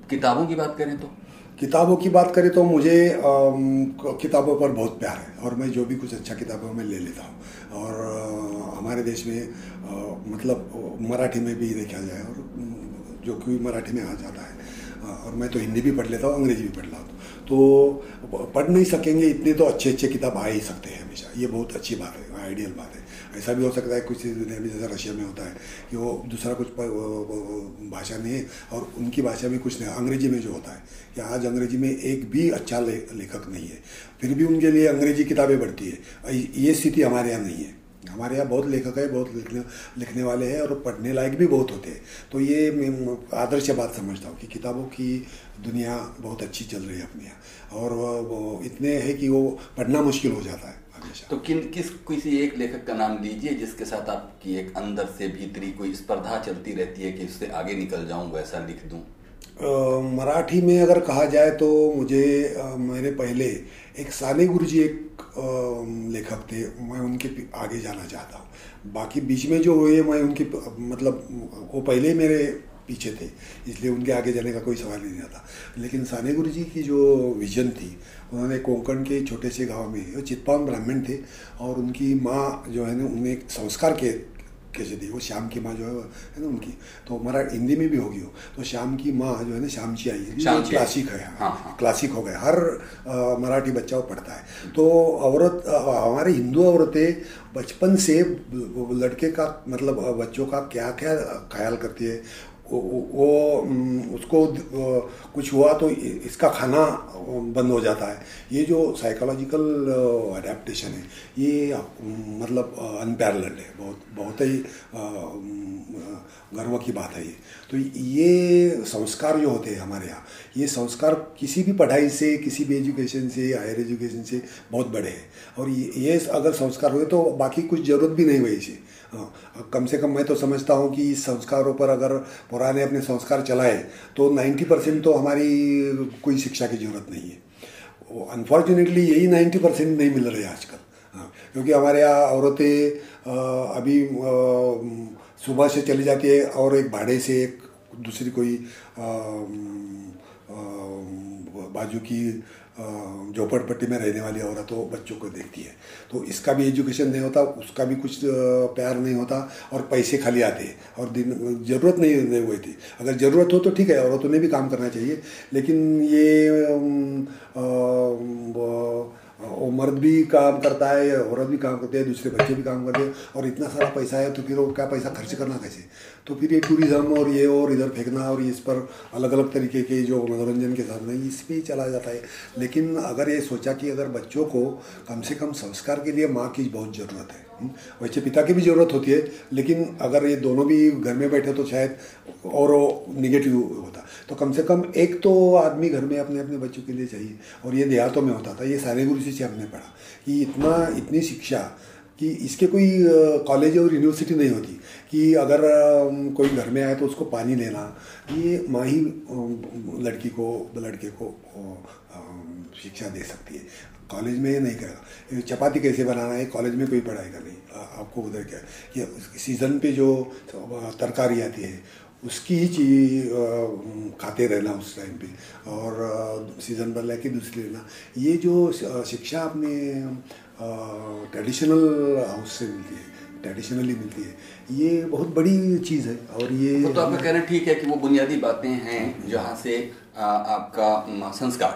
किताबों की बात करें तो? किताबों की बात करें तो मुझे किताबों पर बहुत प्यार है और मैं जो भी कुछ अच्छा किताबों में ले लेता हूँ और हमारे देश में मतलब मराठी में भी देखा जाए और जो कि मराठी में आ जाता है और मैं तो हिंदी भी पढ़ लेता हूँ, अंग्रेज़ी भी पढ़ लेता हूँ। तो पढ़ नहीं सकेंगे, इतने तो अच्छे अच्छे किताब आ ही सकते हैं हमेशा, ये बहुत अच्छी बात है, आइडियल बात है। ऐसा भी हो सकता है कुछ में जैसा रशिया में होता है कि वो दूसरा कुछ भाषा नहीं है और उनकी भाषा में कुछ नहीं अंग्रेज़ी में जो होता है कि आज अंग्रेज़ी में एक भी अच्छा ले, लेखक नहीं है फिर भी उनके लिए अंग्रेज़ी किताबें बढ़ती है। ये स्थिति हमारे यहाँ नहीं है। हमारे यहाँ बहुत लेखक है बहुत लिखने लिखने वाले हैं और पढ़ने लायक भी बहुत होते हैं। तो ये मैं आदर्श बात समझता हूँ कि किताबों की दुनिया बहुत अच्छी चल रही है अपने यहाँ और इतने है कि वो पढ़ना मुश्किल हो जाता है। तो किन किस किसी एक लेखक का नाम लीजिए जिसके साथ आपकी एक अंदर से भीतरी कोई स्पर्धा चलती रहती है कि इससे आगे निकल जाऊँ वैसा लिख दूँ? मराठी में अगर कहा जाए तो मुझे मेरे पहले एक साने गुरु जी एक लेखक थे मैं उनके आगे जाना चाहता हूँ। बाकी बीच में जो हुए मैं उनके मतलब वो पहले मेरे पीछे थे इसलिए उनके आगे जाने का कोई सवाल ही नहीं आता। लेकिन साने गुरु जी की जो विजन थी उन्होंने कोंकण के छोटे से गाँव में वो चितपान ब्राह्मण थे और उनकी माँ जो है ना उन्हें संस्कार के कैसे दी वो श्याम की माँ जो है है ना उनकी तो हमारा हिंदी में भी होगी वो। तो श्याम की माँ जो है ना श्याम जी आई। है क्लासिक है। हाँ, हाँ, क्लासिक हो गया हर मराठी बच्चा वो पढ़ता है। तो औरत हमारे हिंदू औरतें बचपन से लड़के का मतलब बच्चों का क्या क्या ख्याल करती है वो उसको कुछ हुआ तो इसका खाना बंद हो जाता है। ये जो साइकोलॉजिकल अडेप्टेशन है, ये मतलब अनपैरल्ड है। बहुत बहुत ही गर्व की बात है ये। तो ये संस्कार जो होते हैं हमारे यहाँ, ये संस्कार किसी भी पढ़ाई से, किसी भी एजुकेशन से हायर एजुकेशन से बहुत बड़े हैं। और ये अगर संस्कार हुए तो बाकी कुछ ज़रूरत भी नहीं हुई इसे। हाँ कम से कम मैं तो समझता हूँ कि संस्कारों पर अगर पुराने अपने संस्कार चलाए तो 90 परसेंट तो हमारी कोई शिक्षा की ज़रूरत नहीं है। अनफॉर्चुनेटली यही 90 परसेंट नहीं मिल रहे आजकल। हाँ क्योंकि हमारे यहाँ औरतें अभी सुबह से चली जाती है और एक भाड़े से एक दूसरी कोई आ, आ, बाजू की झोपड़पट्टी में रहने वाली औरत बच्चों को देखती है। तो इसका भी एजुकेशन नहीं होता उसका भी कुछ प्यार नहीं होता और पैसे खाली आते और दिन ज़रूरत नहीं, नहीं हुई थी। अगर ज़रूरत हो तो ठीक है औरतों ने भी काम करना चाहिए। लेकिन ये आ, आ, वो मर्द भी काम करता है औरत भी काम करती है दूसरे बच्चे भी काम करते हैं और इतना सारा पैसा है तो फिर वो क्या पैसा खर्च करना कैसे? तो फिर ये टूरिज़्म और ये और इधर फेंकना और इस पर अलग अलग तरीके के जो मनोरंजन के साधन है इस पर चला जाता है। लेकिन अगर ये सोचा कि अगर बच्चों को कम से कम संस्कार के लिए माँ की बहुत ज़रूरत है हम्म, वैसे पिता की भी ज़रूरत होती है लेकिन अगर ये दोनों भी घर में बैठे तो शायद और निगेटिव होता। तो कम से कम एक तो आदमी घर में अपने अपने बच्चों के लिए चाहिए। और ये देहातों में होता था, ये सारे गुरु से हमने पढ़ा कि इतना, इतनी शिक्षा कि इसके कोई कॉलेज और यूनिवर्सिटी नहीं होती कि अगर कोई घर में आए तो उसको पानी लेना। ये माँ ही लड़की को, लड़के को शिक्षा दे सकती है। कॉलेज में ये नहीं करेगा। चपाती कैसे बनाना है कॉलेज में कोई पढ़ाएगा नहीं। आपको उधर क्या ये सीज़न पे जो तरकारी आती है उसकी ही चीज़ खाते रहना उस टाइम पे। और सीज़न पर लेके दूसरी लेना। ये जो शिक्षा अपने ट्रेडिशनल हाउस से मिलती है ट्रेडिशनली मिलती है ये बहुत बड़ी चीज़ है। और ये तो आपका कहना ठीक है कि वो बुनियादी बातें हैं जहाँ से आपका संस्कार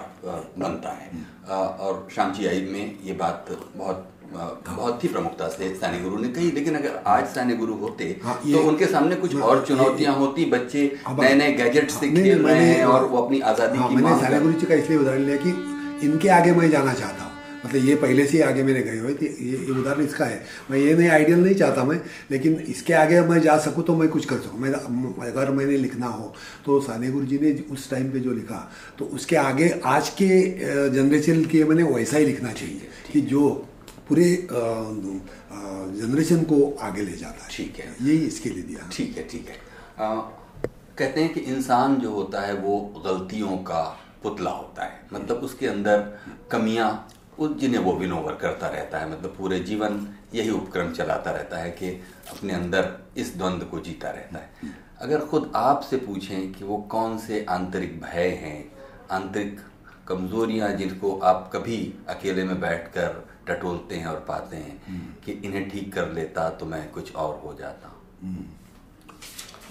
बनता है। और शाम जी आई में ये बात बहुत बहुत ही प्रमुखता से सैन्य गुरु ने कही लेकिन अगर आज सैन्य गुरु होते हाँ, तो उनके सामने कुछ हाँ, और चुनौतियाँ होती बच्चे नए नए गैजेट से खेल रहे हैं और वो अपनी आज़ादी हाँ, की मैंने सैन्य गुरु जी का इसलिए उदाहरण लिया कि इनके आगे मैं जाना चाहता हूँ मतलब ये पहले से ही आगे मेरे गए हुए थे ये, ये उदाहरण इसका है मैं ये नहीं आइडियल नहीं चाहता मैं लेकिन इसके आगे मैं जा सकूँ तो मैं कुछ कर सकूँ मैं अगर मैंने लिखना हो तो साने गुरु जी ने उस टाइम पे जो लिखा तो उसके आगे आज के जनरेशन के मैंने वैसा ही लिखना चाहिए कि जो पूरे जनरेशन को आगे ले जाता है। ठीक है। यही इसके लिए दिया। ठीक है ठीक है। आ, कहते हैं कि इंसान जो होता है वो गलतियों का पुतला होता है। मतलब उसके अंदर कमियाँ जिन्हें वो विनोवर करता रहता है। मतलब पूरे जीवन यही उपक्रम चलाता रहता है कि अपने अंदर इस द्वंद्व को जीता रहता है। अगर खुद आपसे पूछें कि वो कौन से आंतरिक भय हैं आंतरिक कमजोरियाँ जिनको आप कभी अकेले में बैठकर टटोलते हैं और पाते हैं हम्म। कि इन्हें ठीक कर लेता तो मैं कुछ और हो जाता हम्म।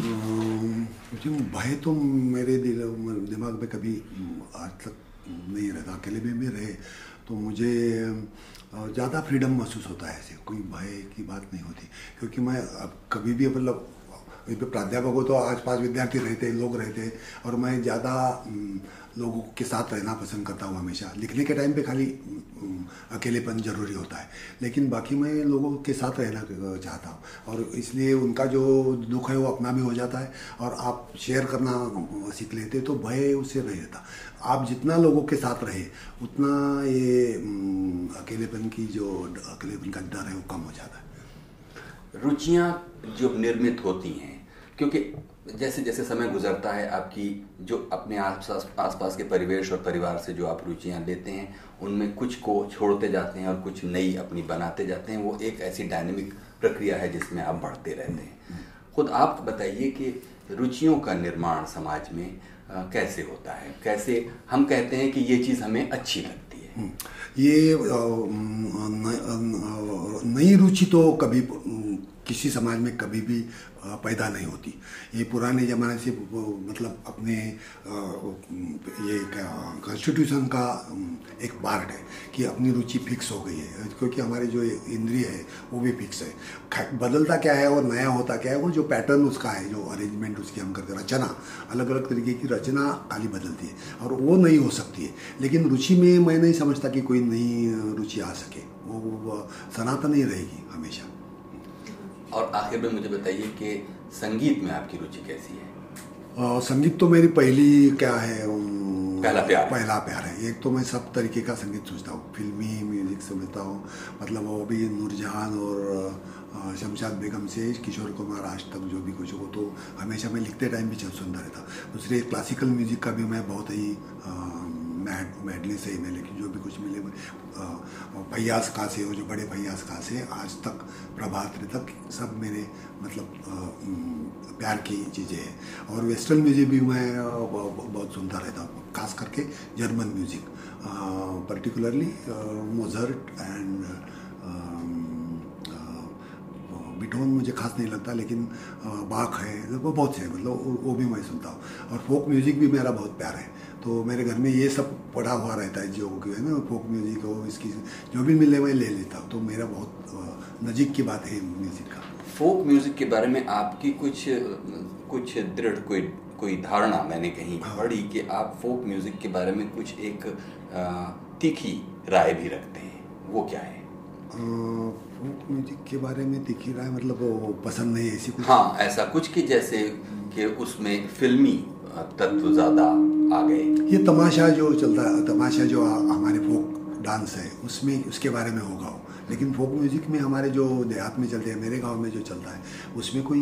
मुझे भय तो मेरे दिल दिमाग में कभी आज तक नहीं रहता अकेले में भी रहे तो मुझे ज़्यादा फ्रीडम महसूस होता है ऐसे कोई भय की बात नहीं होती क्योंकि मैं अब कभी भी मतलब इस पर प्राध्यापक हो तो आसपास विद्यार्थी रहते, लोग रहते, और मैं ज़्यादा लोगों के साथ रहना पसंद करता हूँ हमेशा। लिखने के टाइम पे खाली अकेलेपन ज़रूरी होता है। लेकिन बाकी मैं लोगों के साथ रहना चाहता हूँ। और इसलिए उनका जो दुख है वो अपना भी हो जाता है। और आप शेयर करना सीख लेते तो भय उससे नहीं रहता। आप जितना लोगों के साथ रहे, उतना ये अकेलेपन की जो, अकेलेपन का डर है वो कम हो जाता है। रुचियाँ जो निर्मित होती हैं क्योंकि जैसे जैसे समय गुजरता है, आपकी जो अपने आसपास आसपास के परिवेश और परिवार से जो आप रुचियाँ लेते हैं, उनमें कुछ को छोड़ते जाते हैं और कुछ नई अपनी बनाते जाते हैं, वो एक ऐसी डायनेमिक प्रक्रिया है जिसमें आप बढ़ते रहते हैं। खुद आप बताइए कि रुचियों का निर्माण समाज में कैसे होता है? कैसे हम कहते हैं कि ये चीज़ हमें अच्छी लगती है? हम्म। ये नई रुचि तो कभी किसी समाज में कभी भी पैदा नहीं होती। ये पुराने ज़माने से मतलब अपने ये कॉन्स्टिट्यूशन का एक पार्ट है कि अपनी रुचि फिक्स हो गई है। क्योंकि हमारे जो इंद्रिय है, वो भी फिक्स है। बदलता क्या है और नया होता क्या है, वो जो पैटर्न उसका है, जो अरेंजमेंट उसकी हम करते रचना अलग अलग तरीके की रचना खाली बदलती है। और वो नहीं हो सकती है। लेकिन रुचि में मैं नहीं समझता कि कोई नई रुचि आ सके। वो सनातन ही रहेगी हमेशा। और आखिर में मुझे बताइए कि संगीत में आपकी रुचि कैसी है? आ, संगीत तो मेरी पहली क्या है पहला प्यार। पहला प्यार है। एक तो मैं सब तरीके का संगीत सोचता हूँ। फिल्मी म्यूज़िक समझता हूँ। मतलब वो भी नूरजहान और शमशाद बेगम से किशोर कुमार आज तक जो भी कुछ हो तो हमेशा मैं लिखते टाइम भी चल सुनता रहता दूसरे क्लासिकल म्यूज़िक का भी मैं बहुत ही मैड मैडली सही में लेकिन जो भी कुछ मिले भैयास का से हो जो बड़े भैयास का से आज तक प्रभात तक सब मेरे मतलब प्यार की चीज़ें हैं। और वेस्टर्न म्यूज़िक भी मैं बहुत सुनता रहता हूँ, खास करके German music. Particularly Mozart and Beethoven मुझे खास नहीं लगता, लेकिन बाख है, वो बहुत से मतलब वो भी मैं सुनता हूँ। और फोक म्यूज़िक भी मेरा बहुत प्यार है। तो मेरे घर में ये सब पढ़ा हुआ रहता है जो कि है ना फोक म्यूज़िक हो इसकी जो भी मिले मैं ले लेता हूँ। तो मेरा बहुत नज़ीक की बात है म्यूज़िक का। फोक म्यूज़िक के बारे में आपकी कुछ कुछ दृढ़ कोई कोई धारणा मैंने कहीं हाँ। पढ़ी कि आप फोक म्यूज़िक के बारे में कुछ एक तीखी राय भी रखते हैं। वो क्या है? फोक म्यूज़िक के बारे में तीखी राय मतलब वो पसंद नहीं ऐसी कुछ? हाँ ऐसा कुछ कि जैसे कि उसमें फिल्मी तत्व ज़्यादा आ गए। ये तमाशा जो चलता है, तमाशा जो हमारे फोक डांस है, उसमें, उसके बारे में होगा। लेकिन फोक म्यूज़िक में हमारे जो देहात में चलते हैं, मेरे गाँव में जो चलता है, उसमें कोई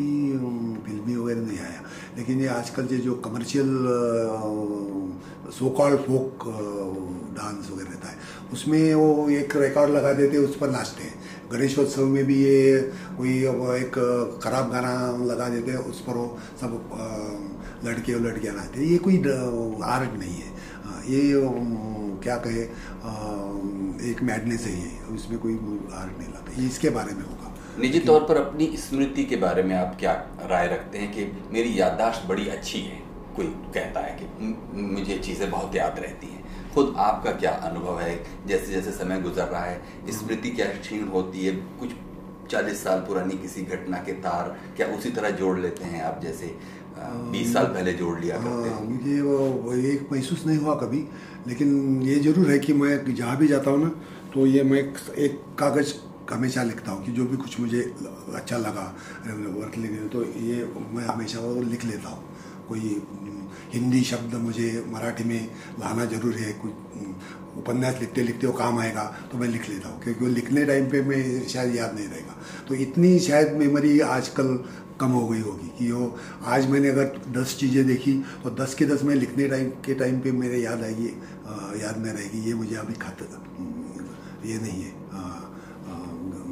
फिल्मी वगैरह नहीं आया। लेकिन ये आजकल जो जो कमर्शियल सोकॉल फोक डांस वगैरह रहता है, उसमें वो एक रिकॉर्ड लगा देते हैं उस पर नाचते हैं। गणेशोत्सव में भी ये कोई एक खराब गाना लगा देते हैं, उस पर वो सब लड़के और लड़कियाँ नाचते ये कोई आर्ट नहीं है। ये क्या कहे एक मैडनेस है ये। इसमें कोई आर्ट नहीं लाता ये इसके बारे में होगा। निजी तौर पर अपनी स्मृति के बारे में आप क्या राय रखते हैं कि मेरी याददाश्त बड़ी अच्छी है? कोई कहता है कि मुझे चीज़ें बहुत याद रहती हैं। खुद आपका क्या अनुभव है? जैसे जैसे समय गुजर रहा है स्मृति क्या क्षीण होती है? कुछ चालीस साल पुरानी किसी घटना के तार क्या उसी तरह जोड़ लेते हैं आप? जैसे बीस साल पहले जोड़ लिया करते हाँ। मुझे वो एक महसूस नहीं हुआ कभी लेकिन ये ज़रूर है कि मैं जहाँ भी जाता हूँ ना तो ये मैं एक कागज़ हमेशा लिखता हूँ कि जो भी कुछ मुझे अच्छा लगा वर्क लिखने तो ये मैं हमेशा वो लिख लेता हूँ। कोई हिंदी शब्द मुझे मराठी में लाना ज़रूरी है, कुछ उपन्यास लिखते लिखते वो काम आएगा तो मैं लिख लेता हूँ, क्योंकि वो लिखने टाइम पे मैं शायद याद नहीं रहेगा। तो इतनी शायद मेमोरी आजकल कम हो गई होगी कि वो, आज मैंने अगर दस चीज़ें देखी तो दस के दस मैं लिखने टाइम के टाइम पे मेरे याद आएगी याद में रहेगी, ये मुझे अभी खत ये नहीं है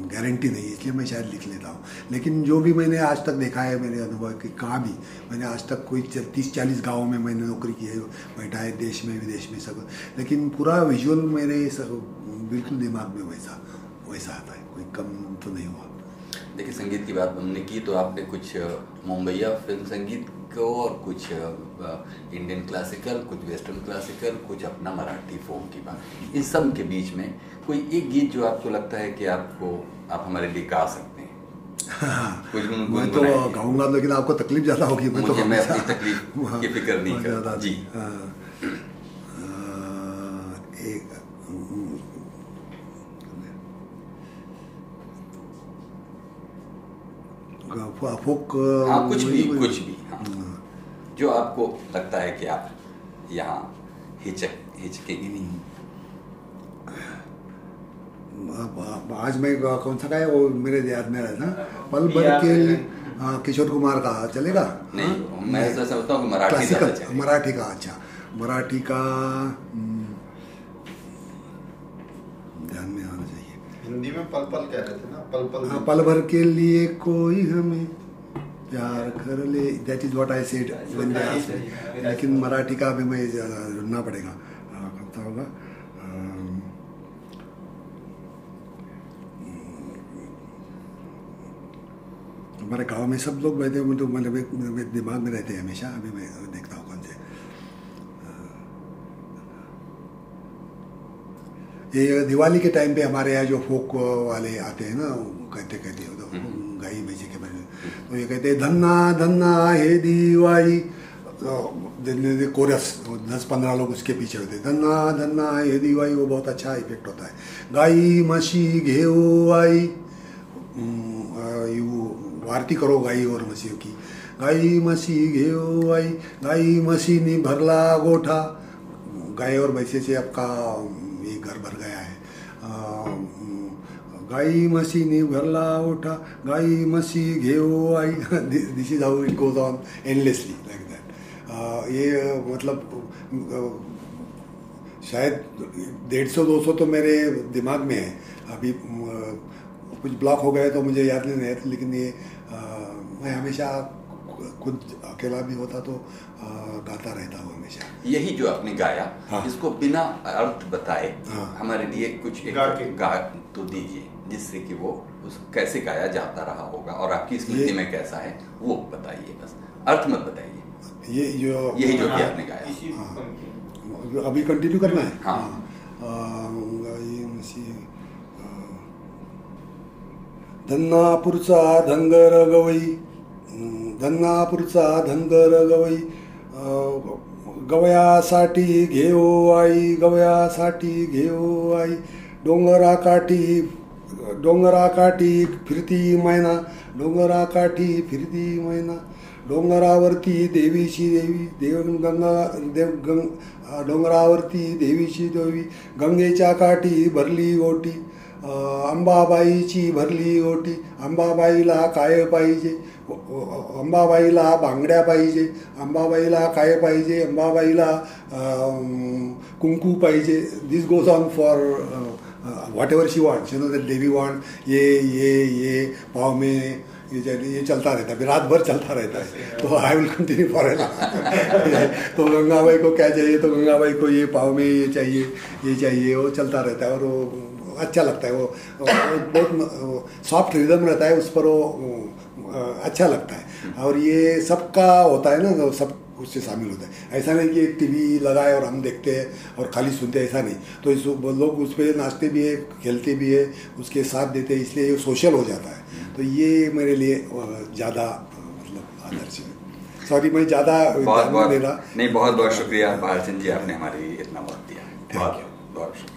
गारंटी नहीं इसलिए मैं शायद लिख लेता हूँ। लेकिन जो भी मैंने आज तक देखा है मेरे अनुभव कि कहाँ भी, मैंने आज तक कोई तीस चालीस गाँव में मैंने नौकरी की है बैठा है देश में, विदेश में सब। लेकिन पूरा विजुअल मेरे बिल्कुल दिमाग में वैसा वैसा आता है, कोई कम तो नहीं हुआ। देखिए, संगीत की बात हमने की तो आपने कुछ, मुंबईया फ़िल्म संगीत को और कुछ इंडियन क्लासिकल कुछ वेस्टर्न क्लासिकल कुछ अपना मराठी फोक की बात इन सब के बीच में कोई एक गीत जो आपको लगता है कि आपको आप हमारे लिए गा सकते हैं कुछ मैं तो गाऊँगा लेकिन आपको तकलीफ़ ज़्यादा होगी मैं तो मैं अपनी तकलीफ़ की फ़िक्र नहीं हाँ, करता जी हाँ। एक फोक हाँ कुछ भी कुछ भी हाँ जो आपको लगता है कि आप यहाँ हिचक हिचकेंगे नहीं? आज मैं कौन सा गाया वो मेरे याद में रहा था पल भर के हाँ, किशोर कुमार का चलेगा? नहीं हाँ? मैं ऐसा समझता हूँ मराठी चलेगा। मराठी का अच्छा। मराठी का हम्म, ध्यान में आना चाहिए। हिंदी में पल पल कह रहे थे ना? पल पल हाँ, पल भर के लिए कोई हमें प्यार कर ले that is what I said when they asked लेकिन मराठी का भी मैं ढूंढना पड़ेगा। कब कौन होगा? हमारे गाँव में सब लोग बैठे तो मतलब दिमाग में रहते हैं हमेशा। अभी मैं देखता हूँ कौन से ये दिवाली के टाइम पे हमारे यहाँ जो फोक वाले आते हैं ना कहते कहते हो तो गाई भैंसी के बारे में तो ये कहते हैं धन्ना धन्ना हे दिवाली। तो कोरस दस पंद्रह लोग उसके पीछे होते हैं धन्ना धन्ना हे दिवाली। वो बहुत अच्छा इफ़ेक्ट होता है। गाई म्हशी घेऊ आई। हम्म, यू आरती करो गाई और मसीह की। गाई म्हशी घेऊ आई। गाई मसी ने भरला गोठा। गाय और भैंसे से आपका ये घर भर गया है। गाई म्हशीनी भरला ओठा गाई म्हशी घेऊ आई। This is how it goes on endlessly like that ये मतलब शायद डेढ़ सौ दो सौ तो मेरे दिमाग में है। अभी कुछ ब्लॉक हो गए तो मुझे याद नहीं है लेकिन ये अ, मैं हमेशा खुद अकेला भी होता तो गाता रहता हूँ हमेशा। यही जो आपने गाया हाँ। इसको बिना अर्थ बताए हाँ। हमारे लिए कुछ एक गा गा तो दीजिए जिससे कि वो उस कैसे गाया जाता रहा होगा और आपकी स्मृति में कैसा है वो बताइए बस। अर्थ मत बताइए। ये जो यही जो कि आपने गाया। हाँ। अभी कंटिन्यू करना है? हाँ। अ, धन्नापूरचा धनगर गवई धन्नापूरचा धनगर गवई गवयासाठी घेओ आई गवयासाठी घेओ आई. डोंगराकाठी डोंगराकाठी फिरती मैना डोंगराकाठी फिरती मैना. डोंगरावरती देवीची देवी देव गंगा देव गंग डोंगरावरती देवीची देवी. गंगेच्या काठी भरली ओटी अंबाबाईची भरली ओटी. अंबाबाईला काय पाहिजे? अंबाबाईला बांगड्या पाहिजे, अंबाबाईला काय पाहिजे, अंबाबाईला कुंकू पाहिजे. This goes on for whatever she want you know that devi want ये ये ये, पाव में, ये ये चलता रहता है रात भर चलता रहता है। तो I will continue for an तो गंगा गंगाबाई को क्या चाहिए? तो गंगा गंगाबाई को ये पाव में ये चाहिए ये चाहिए, वो चलता रहता है और वो अच्छा लगता है वो, वो बहुत सॉफ्ट रिदम रहता है उस पर वो अच्छा लगता है। और ये सबका होता है ना सब उससे शामिल होता है। ऐसा नहीं कि टीवी लगाए और हम देखते हैं और खाली सुनते हैं ऐसा नहीं। तो इस लोग उस पर नाचते भी है खेलते भी है उसके साथ देते हैं इसलिए ये सोशल हो जाता है। तो ये मेरे लिए ज़्यादा मतलब आदर्श है। सॉरी मैं ज़्यादा बहुत बहुत नहीं दे रहा। नहीं बहुत बहुत शुक्रिया भारत सिंह जी आपने हमारे लिए इतना वक्त दिया। बहुत बहुत शुक्रिया।